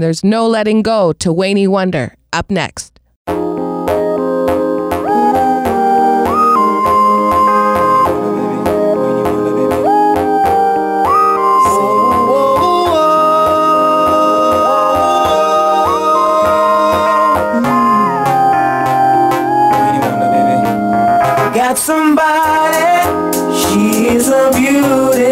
There's no letting go to Wayne Wonder. Up next. Got somebody, she's a beauty,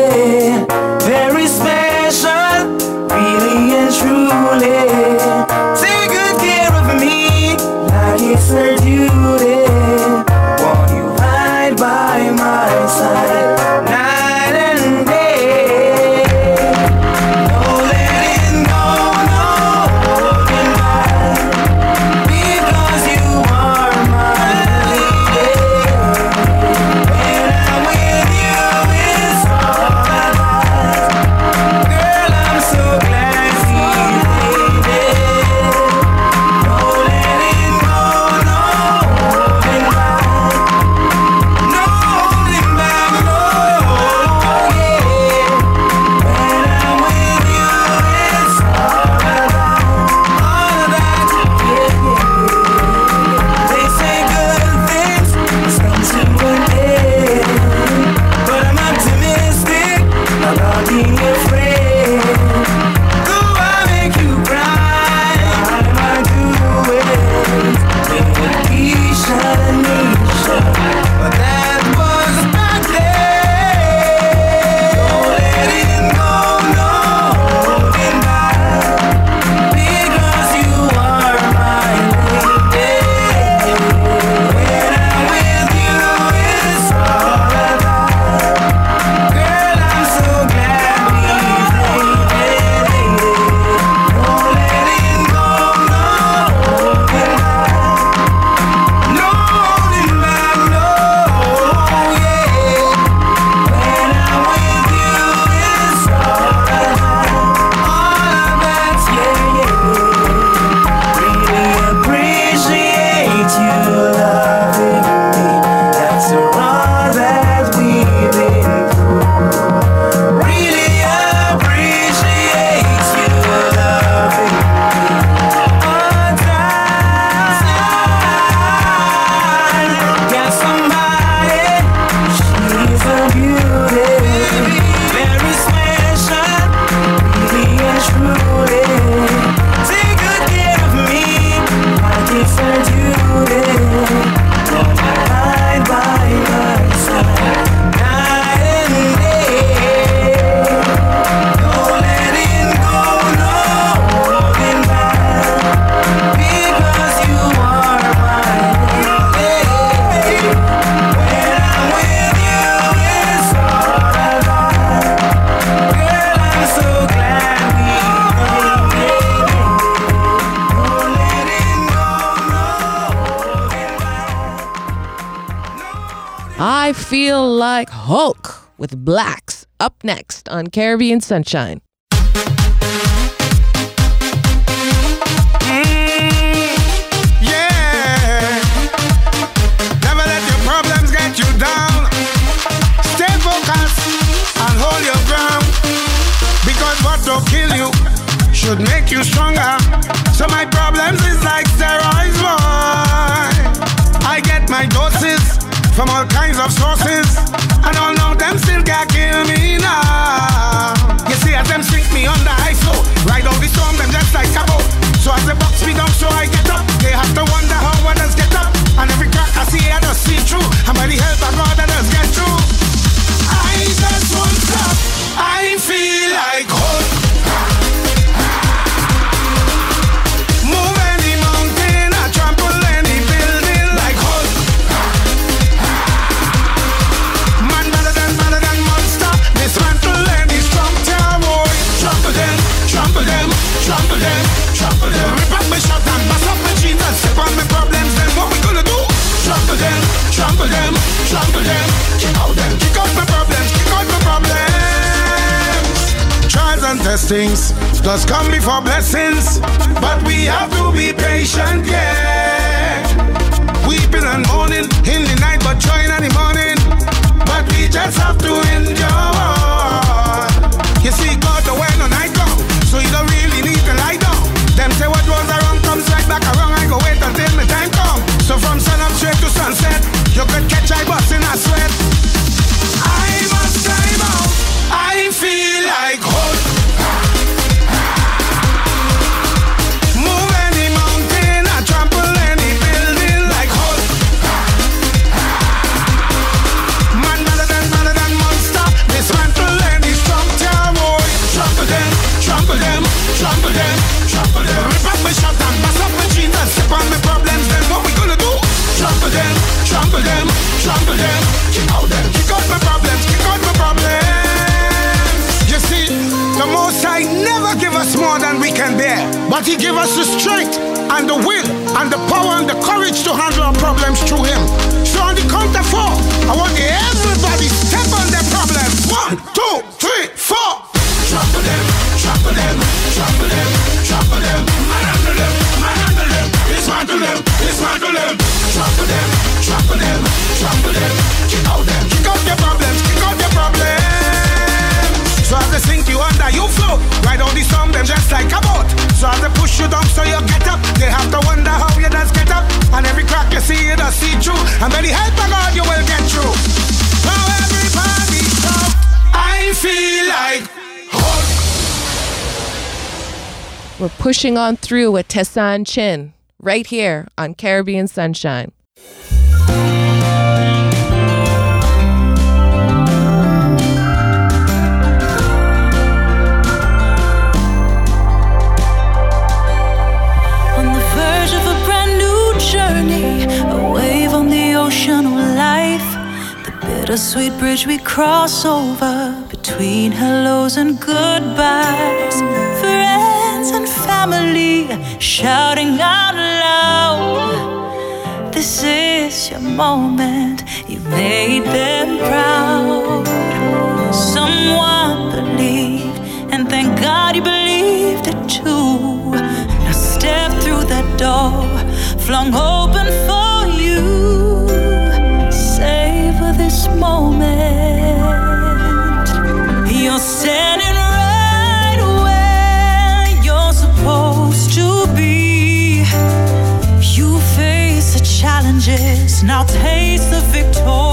I feel like Hulk with Blaxx. Up next on Caribbean Sunshine. Mm, yeah. Never let your problems get you down. Stay focused and hold your ground. Because what will kill you should make you stronger. So my problems is like steroids, boy. I get my doses from all kinds of sources. And all know them still can't kill me now. You see, as them sink me under ISO. Oh, ride out the storm, them just like a boat. So as the box me down, so I get up. They have to wonder how others get up. And every crack I see, I just see through. And by the help of God, I just get through. I just won't stop. I feel like Hulk. Trample them, trample them, kick out them, kick out my problems, kick out my problems. Trials and testings does come before blessings, but we have to be patient, yeah. Weeping and mourning in the night, but joy in the morning. But we just have to endure. You see, God, the way no night come, so you don't really need to lie down. Them say what was around comes right back around. I go wait until my time come. So from sun up straight to sunset. You could catch I bus in a sweat. Them, trample them. Kick out them, kick out my problems, kick out my problems. You see, the Most High never give us more than we can bear, but He give us the strength and the will and the power and the courage to handle our problems through Him. So on the count of four, I want everybody step on their problems. One, two, three, four. Trample them, trample them, trample them, trample them. Manhandle them, manhandle them, So as they sink you under, you float. Them just like a boat. So as they push you down, so you get up. They have to wonder how you get up. And every crack you see, see through. And the help of God, you will get through. Now everybody I feel like Hulk. We're pushing on through with Tessanne Chin right here on Caribbean Sunshine. On the verge of a brand new journey, a wave on the ocean of life. The bittersweet bridge we cross over between hellos and goodbyes. Family shouting out loud. This is your moment, you made them proud. Someone believed, and thank God you believed it too. Now step through that door, flung open for you. Savor this moment. You're now taste the victory.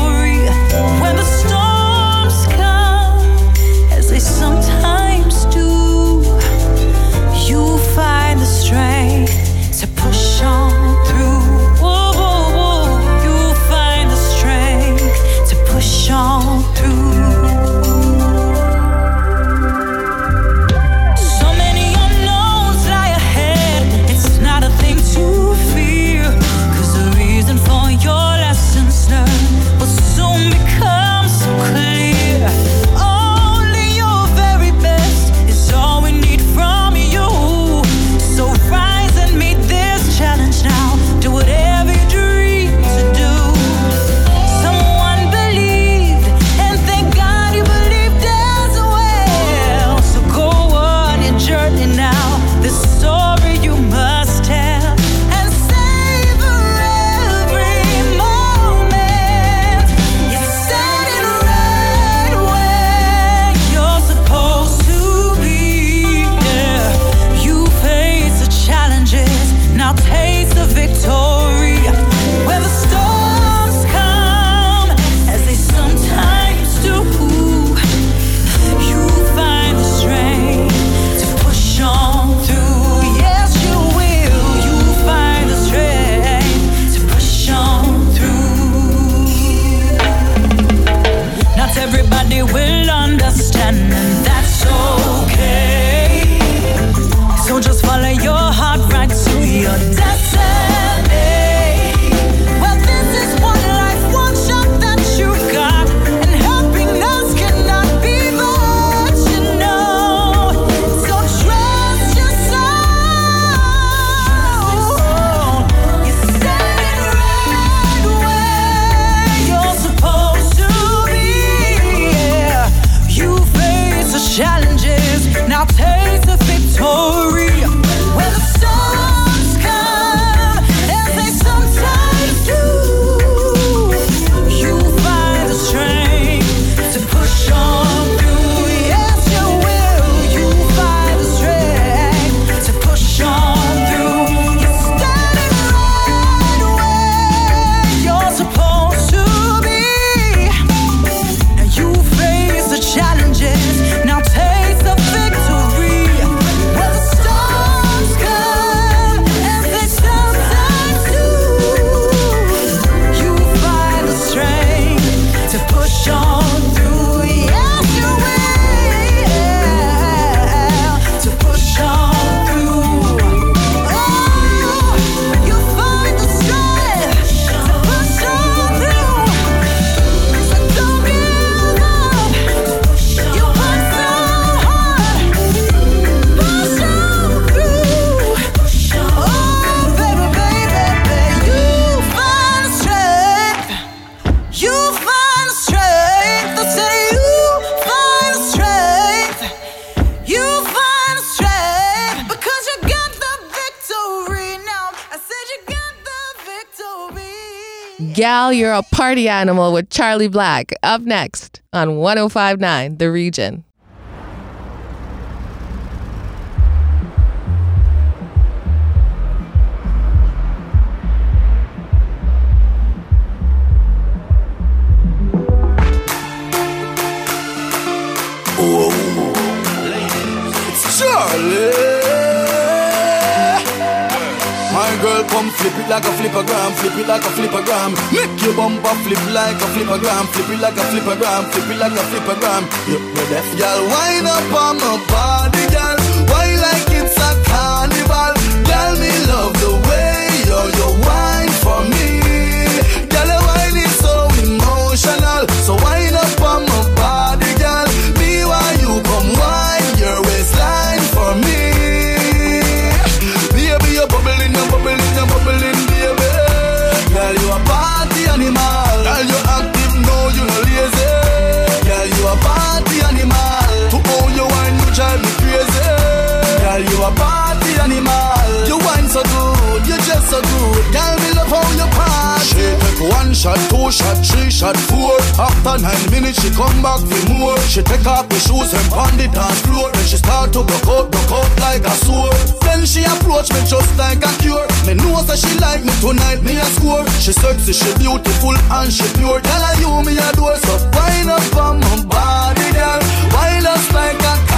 You're a Party Animal with Charly Black. Up next on 1059 The Region. Like a flippergram, flip it like a flippergram. Make your bumper flip like a flippergram, flip it like a flippergram, flip it like a flippergram. You me deaf, girl, wind up on my body, girl. Why like it's a carnival? Girl, me love Girl, you a party animal. You wine so good, you just so good. Girl, me love how you party. She take one shot, two shot, three shot, four. After nine minutes, she come back for more. She take off the shoes and pound it dance floor. Then she start to broke out, broke out like a sword. Then she approach me just like a cure. Me know that she like me tonight, me a score. She sexy, she beautiful and she pure. Girl, I you me a door, so wind up on my body, girl. Wind us like a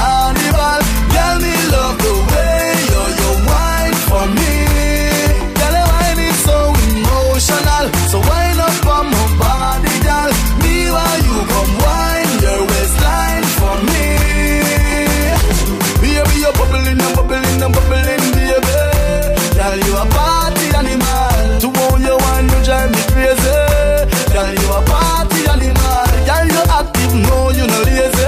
party animal. Girl, you active, no, you no lazy.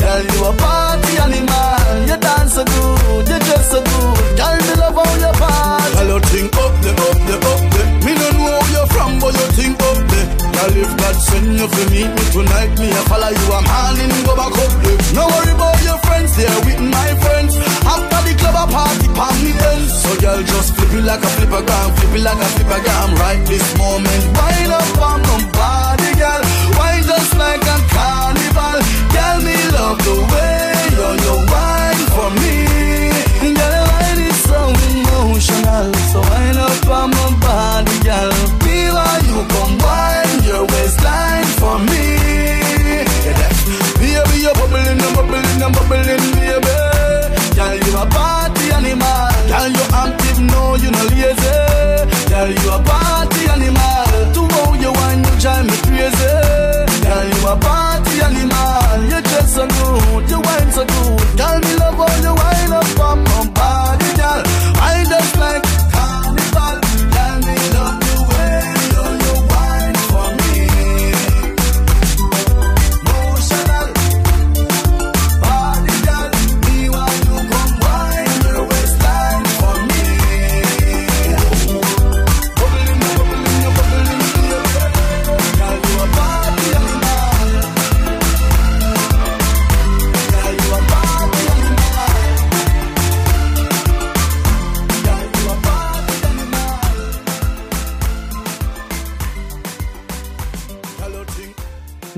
Girl, you a party animal. You dance so good, you dress so good. Girl, me love how you party. Girl, you think up the up the up the. Me don't know where you're from, but you think up the. Girl, if God send you to meet me tonight, me a follow you. I'm handing go back up the. No worry about your friends, they're with my friends. After the club, a party, me ends. So girl, just flip it like a flippergram, flip it like a flippergram. Right this moment, wind up on just like a carnival. Girl, me love the way you you wine for me. Girl, your wine is so emotional. So wind up on my body, girl. Feel how you come wine your waistline for me. Baby, you're bubbling and bubbling and bubbling, baby. Girl, you a party animal. Girl, you active, no, you no lazy. Girl, you a party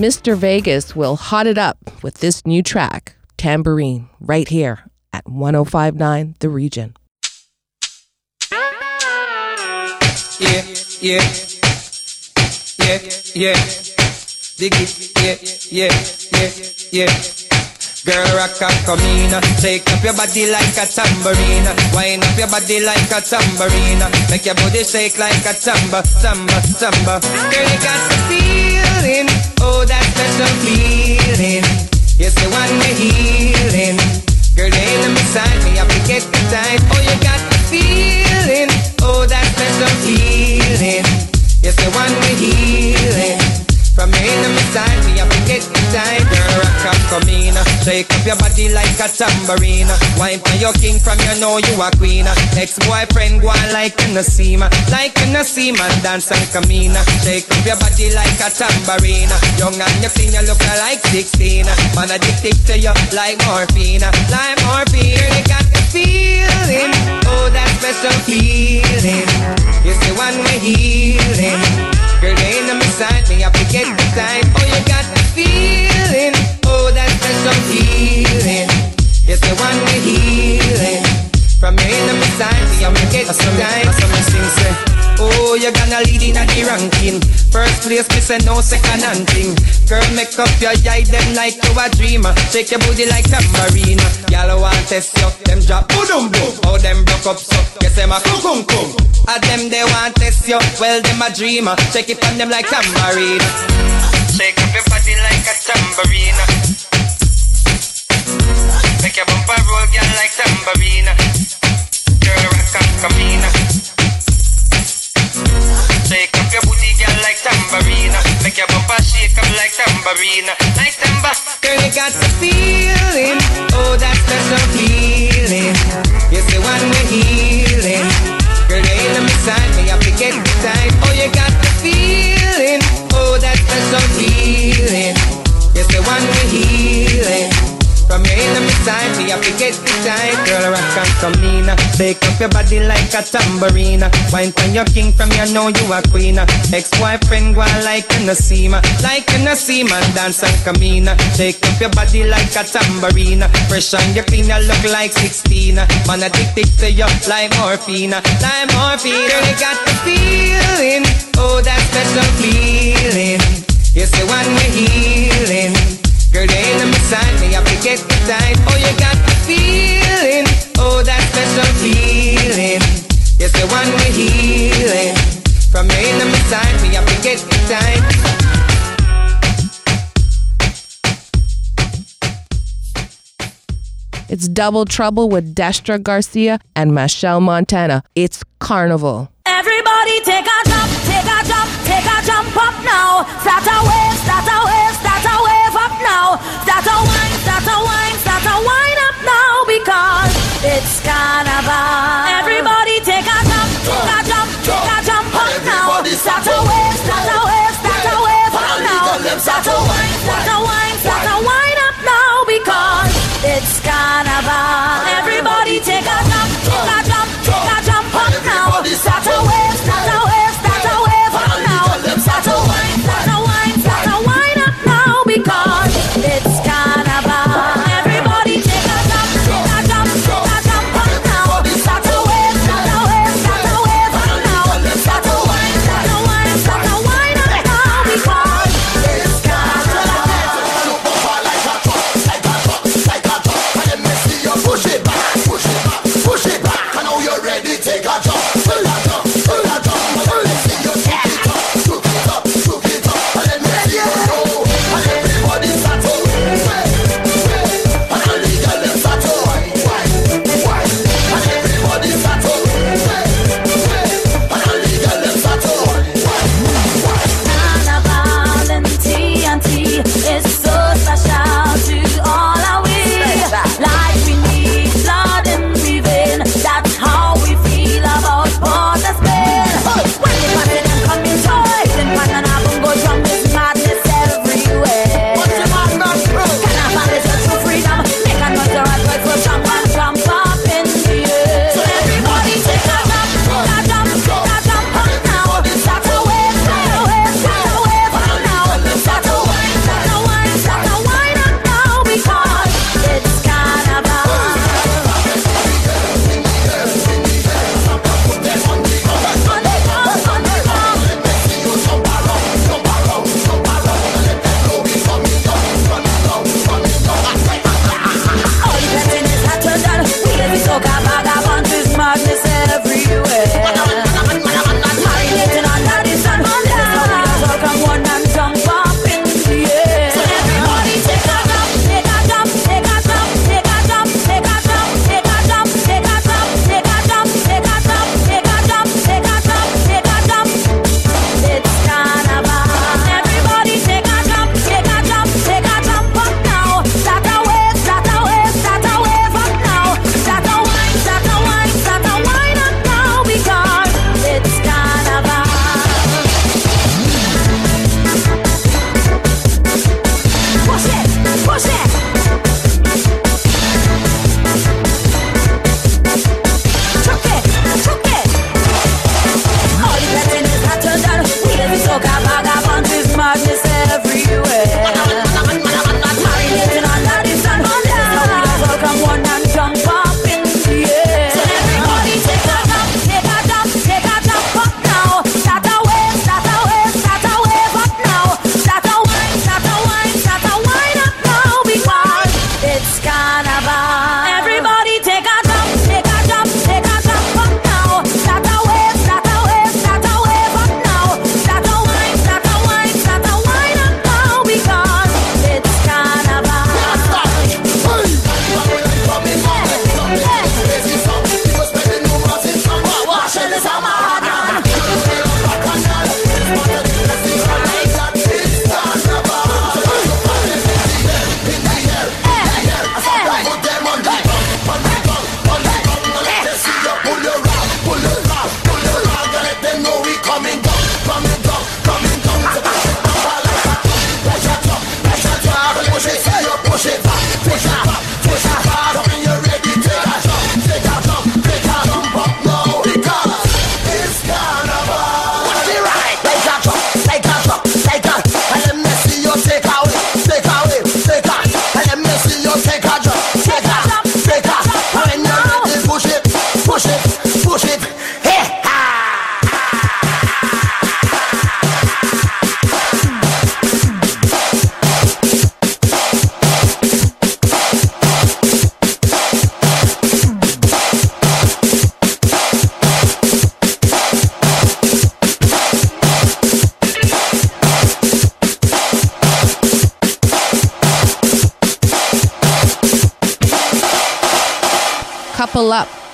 Mr. Vegas will hot it up with this new track, Tambourine, right here at 1059 The Region. yeah, yeah, yeah, yeah. Dig it, yeah, yeah, yeah, yeah. Girl, rock and come in, shake up your body like a tambourine, wind up your body like a tambourine, make your body shake like a tamba, tamba, tamba. Girl, you got the feeling, oh that special feeling. Yes, the one we're healing. Girl, they ain't me sign me up to get the time. Oh, you got the feeling, oh that special feeling. Yes, the one we're healing. From me in the side, come in. Shake up your body like a tambourine. Wine for your king from you know you a queen. Ex-boyfriend go like in the seam. Like in the seam and dance and come in. Shake up your body like a tambourine. Young and you clean, you look like 16. Man addicted to you like morphine. Like morphine. You got the feeling. Oh, that special feeling. It's the one we're healing. Girl, in my side, me, I make the time. healing. Yes, they want me healing. From your enemy side, me, I'm get sometimes. Someone sings, say, Oh, you're gonna lead in at the ranking. First place, me say no second and thing. Girl, make up your eye, them like you a dreamer. Shake your booty like a marina. Y'all want test you, them drop boom boom. Oh, them broke up so, yes them a cum cum cum. Ah, them they want test you, well them a dreamer. Shake it on them like a marina. Shake up your body like a tambourine. Make your bumper roll, girl, like tambourine. Girl, rock and camina. Shake up your booty, girl, like tambourine. Make your bumper shake up like tambourine. Like tamba. Girl, you got the feeling. Oh, that special feeling. The. Girl, rock and come in. Shake up your body like a tambourine. Wine from your king, from you know you a queen. Ex-boyfriend, go like you no see. Like you no see dance and come in. Shake up your body like a tambourine. Fresh on your clean, you look like 16. Man, addicted to you like morphine. Like morphine, girl, you got the feeling. Oh, that special feeling. It's the one we're healing. Girl, you in my side, me have to get the time. Oh, you got the feeling. Oh, that special feeling. It's the one we're healing. From you in my side, me have to get the time. It's Double Trouble with Destra Garcia and Machel Montano. It's Carnival. Everybody take a jump, take a jump, take a jump up now. Start a wave, start a wave, now. Start a wine, start a wine, start a wine up now because it's carnival. Everybody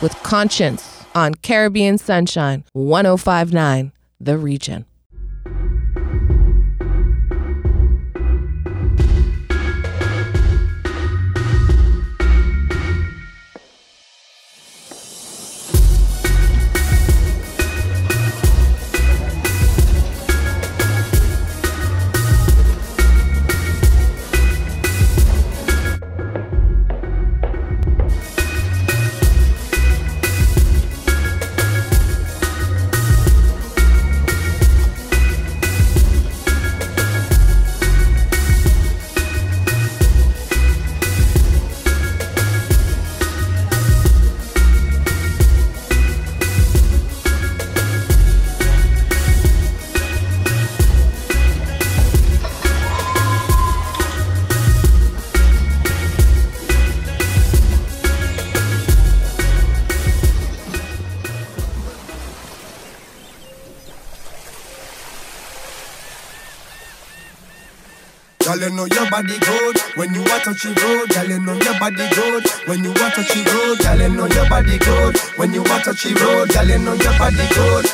with Konshens on Caribbean Sunshine 1059, The Region. Body good when you touch the road. Girl, you know your body good when you touch the road. Girl, you know your body good when you touch the road. Girl, you know your body good.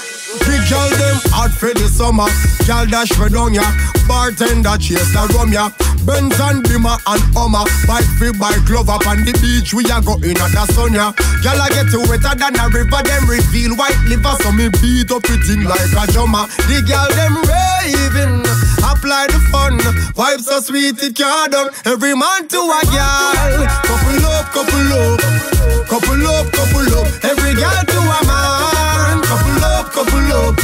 Big girl them hot for the summer. Girl dash for down ya. Bartender chase the rum ya. Benz and Bimmer and Hummer. Bike free bike glove up on the beach. We a go in at the sun ya. Girl I get to wetter than a river. Them reveal white liver. So me beat up it in like a drummer. The girl them raving. Apply the fun. Vibe so sweet it can't done. Every man to a girl. Couple up, couple up. Couple up, couple up. Every girl to a man. Couple up, couple up.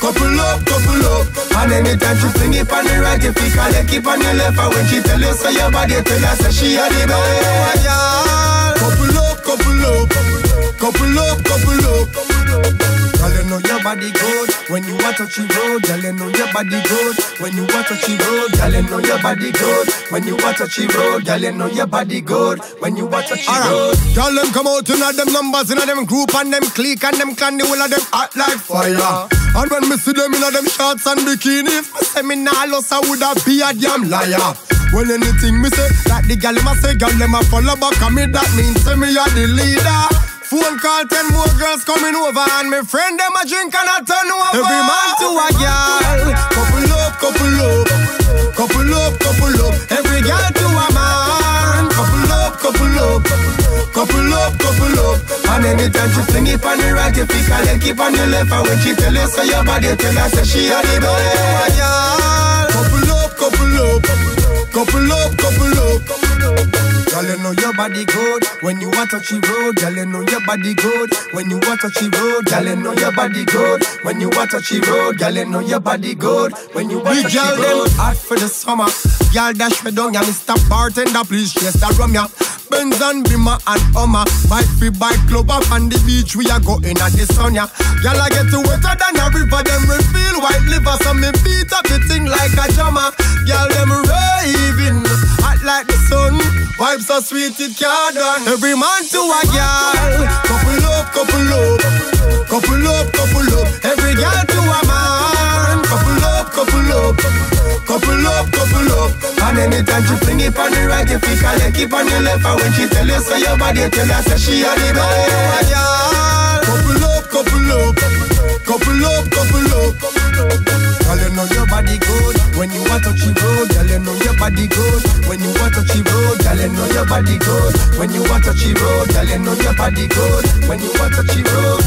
Couple up, couple up. And anytime she fling it on the right, you feel call keep on your left. And when she tell you say your body, tell her say she a the best. Couple up, couple up. Couple up, couple up. Girl, you know your body good when you want touch the road. Girl, you know your body good when you want touch the road. Girl, you know your body good when you want touch the road. Girl, you know your body good when you want touch the road. Girl, them come out in them numbers in them group and them clique and them clan the whole of them hot like fire. And when me see them in them shorts and bikini, if me say me nah lost, I woulda be a damn liar. Well, anything me say, that the gal them a say, gal them a follow back on me, that means say me a the leader. Phone call, ten more girls coming over And my friend them a drink and a turn over. Every man to a girl. Couple up, couple up. Couple up, couple up. Every girl to a man. Couple up, couple up. Couple up, couple up. And anytime she fling it on the right You pick her leg, keep on the left. And when she tell you say your body Tell her say she a the best. Couple up, couple up. Couple up, couple up Girl, you know your body good when you want touch the road. Girl, you know your body good when you want touch the road. Girl, you know your body good when you want touch the road. Girl, you know your body good when you want touch the road. Hot for the summer, girl dash me down ya. Mr. Bartender, please chase that rum ya. Benz and Bimmer and Hummer, bike free bike club up on the beach. We are going at the sun ya. Girl, I get to wetter than a river. Them reveal white liver, so me beat up the thing like a drummer. Girl, them raving hot like the sun. Vibes so sweet it can't done. Every man to a girl. Couple up, couple up. Couple up, couple up. Every girl to a man. Couple up, couple up. Couple up, couple up. And anytime she fling it on the right, you feel call you keep on the left. And when she tell you say your body, tell her say she a the best. Couple up, couple up. Couple up, couple up. Girl, you know your body good when you want road. Girl, you know your body good when you want road. Girl, you know your body good when you want road. Girl, you know your body good when you want road.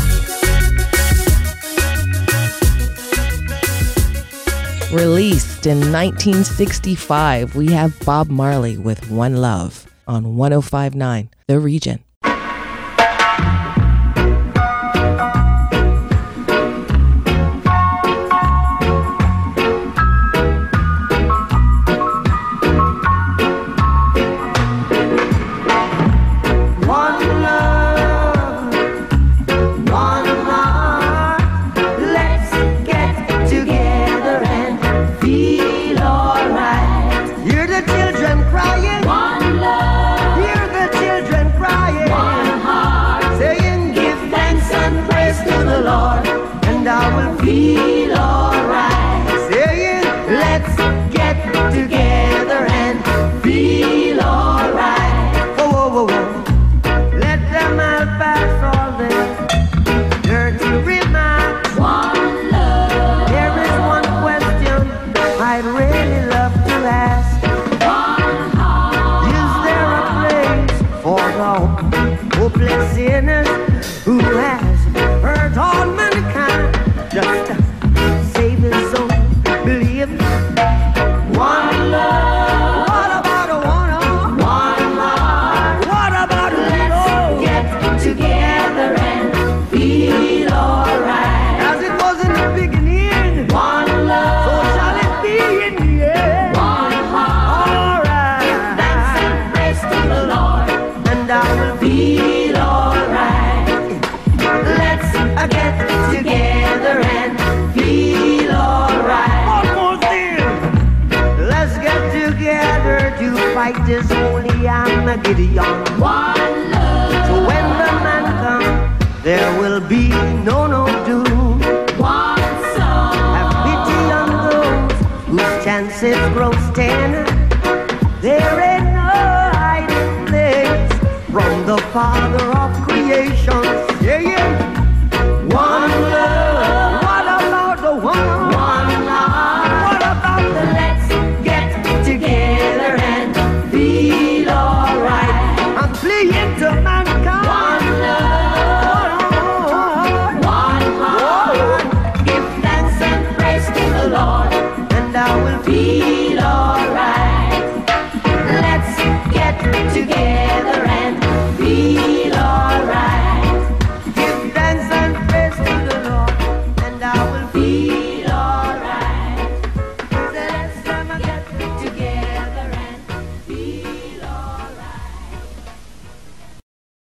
Released in 1965, we have Bob Marley with One Love on 1059 The Region. I'd whose chances grow. There ain't no hiding place from the Father of creation. Yeah, yeah.